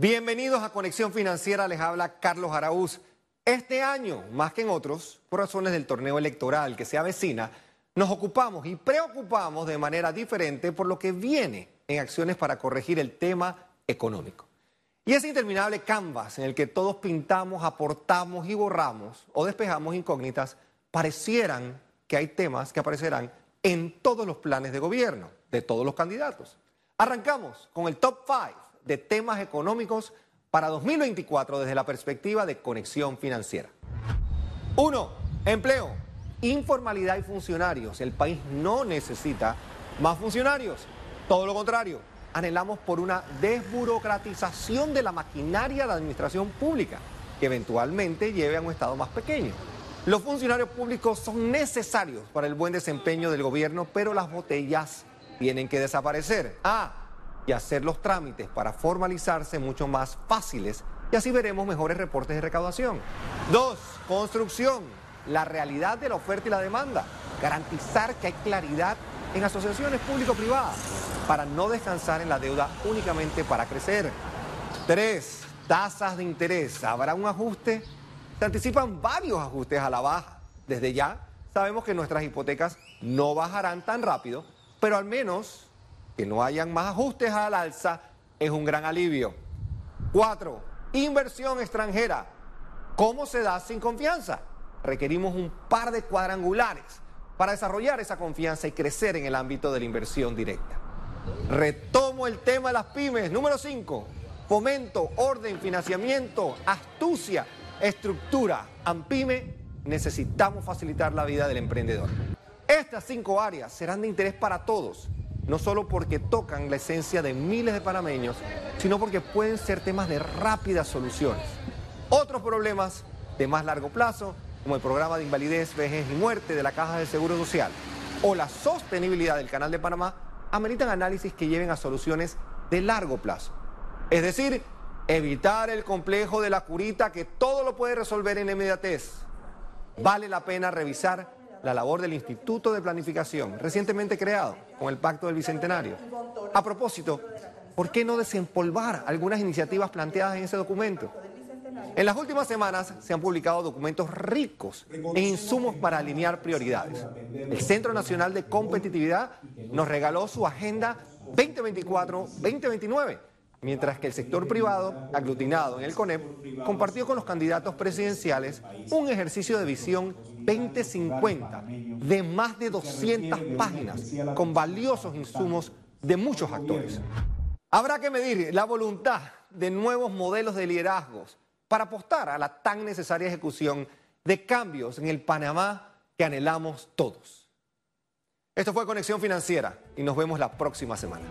Bienvenidos a Conexión Financiera, les habla Carlos Araúz. Este año, más que en otros, por razones del torneo electoral que se avecina, nos ocupamos y preocupamos de manera diferente por lo que viene en acciones para corregir el tema económico. Y ese interminable canvas en el que todos pintamos, aportamos y borramos o despejamos incógnitas, parecieran que hay temas que aparecerán en todos los planes de gobierno de todos los candidatos. Arrancamos con el top 5 de temas económicos para 2024 desde la perspectiva de conexión financiera. Uno, empleo, informalidad y funcionarios. El país no necesita más funcionarios, todo lo contrario. Anhelamos por una desburocratización de la maquinaria de la administración pública, que eventualmente lleve a un Estado más pequeño. Los funcionarios públicos son necesarios para el buen desempeño del gobierno, pero las botellas tienen que desaparecer. Ah, y hacer los trámites para formalizarse mucho más fáciles y así veremos mejores reportes de recaudación. Dos, construcción, la realidad de la oferta y la demanda. Garantizar que hay claridad en asociaciones público-privadas para no descansar en la deuda únicamente para crecer. Tres, tasas de interés. ¿Habrá un ajuste? Se anticipan varios ajustes a la baja. Desde ya sabemos que nuestras hipotecas no bajarán tan rápido, pero al menos que no hayan más ajustes al alza es un gran alivio. Cuatro, inversión extranjera. ¿Cómo se da sin confianza? Requerimos un par de cuadrangulares para desarrollar esa confianza y crecer en el ámbito de la inversión directa. Retomo el tema de las pymes. Número cinco, fomento, orden, financiamiento, astucia, estructura. AMPYME, necesitamos facilitar la vida del emprendedor. Estas cinco áreas serán de interés para todos no solo porque tocan la esencia de miles de panameños, sino porque pueden ser temas de rápidas soluciones. Otros problemas de más largo plazo, como el programa de invalidez, vejez y muerte de la Caja de Seguro Social o la sostenibilidad del Canal de Panamá, ameritan análisis que lleven a soluciones de largo plazo. Es decir, evitar el complejo de la curita que todo lo puede resolver en inmediatez. Vale la pena revisar la labor del Instituto de Planificación, recientemente creado con el Pacto del Bicentenario. A propósito, ¿por qué no desempolvar algunas iniciativas planteadas en ese documento? En las últimas semanas se han publicado documentos ricos en insumos para alinear prioridades. El Centro Nacional de Competitividad nos regaló su Agenda 2024-2029, mientras que el sector privado, aglutinado en el CONEP, compartió con los candidatos presidenciales un ejercicio de visión 2050 de más de 200 páginas con valiosos insumos de muchos actores. Habrá que medir la voluntad de nuevos modelos de liderazgos para apostar a la tan necesaria ejecución de cambios en el Panamá que anhelamos todos. Esto fue Conexión Financiera y nos vemos la próxima semana.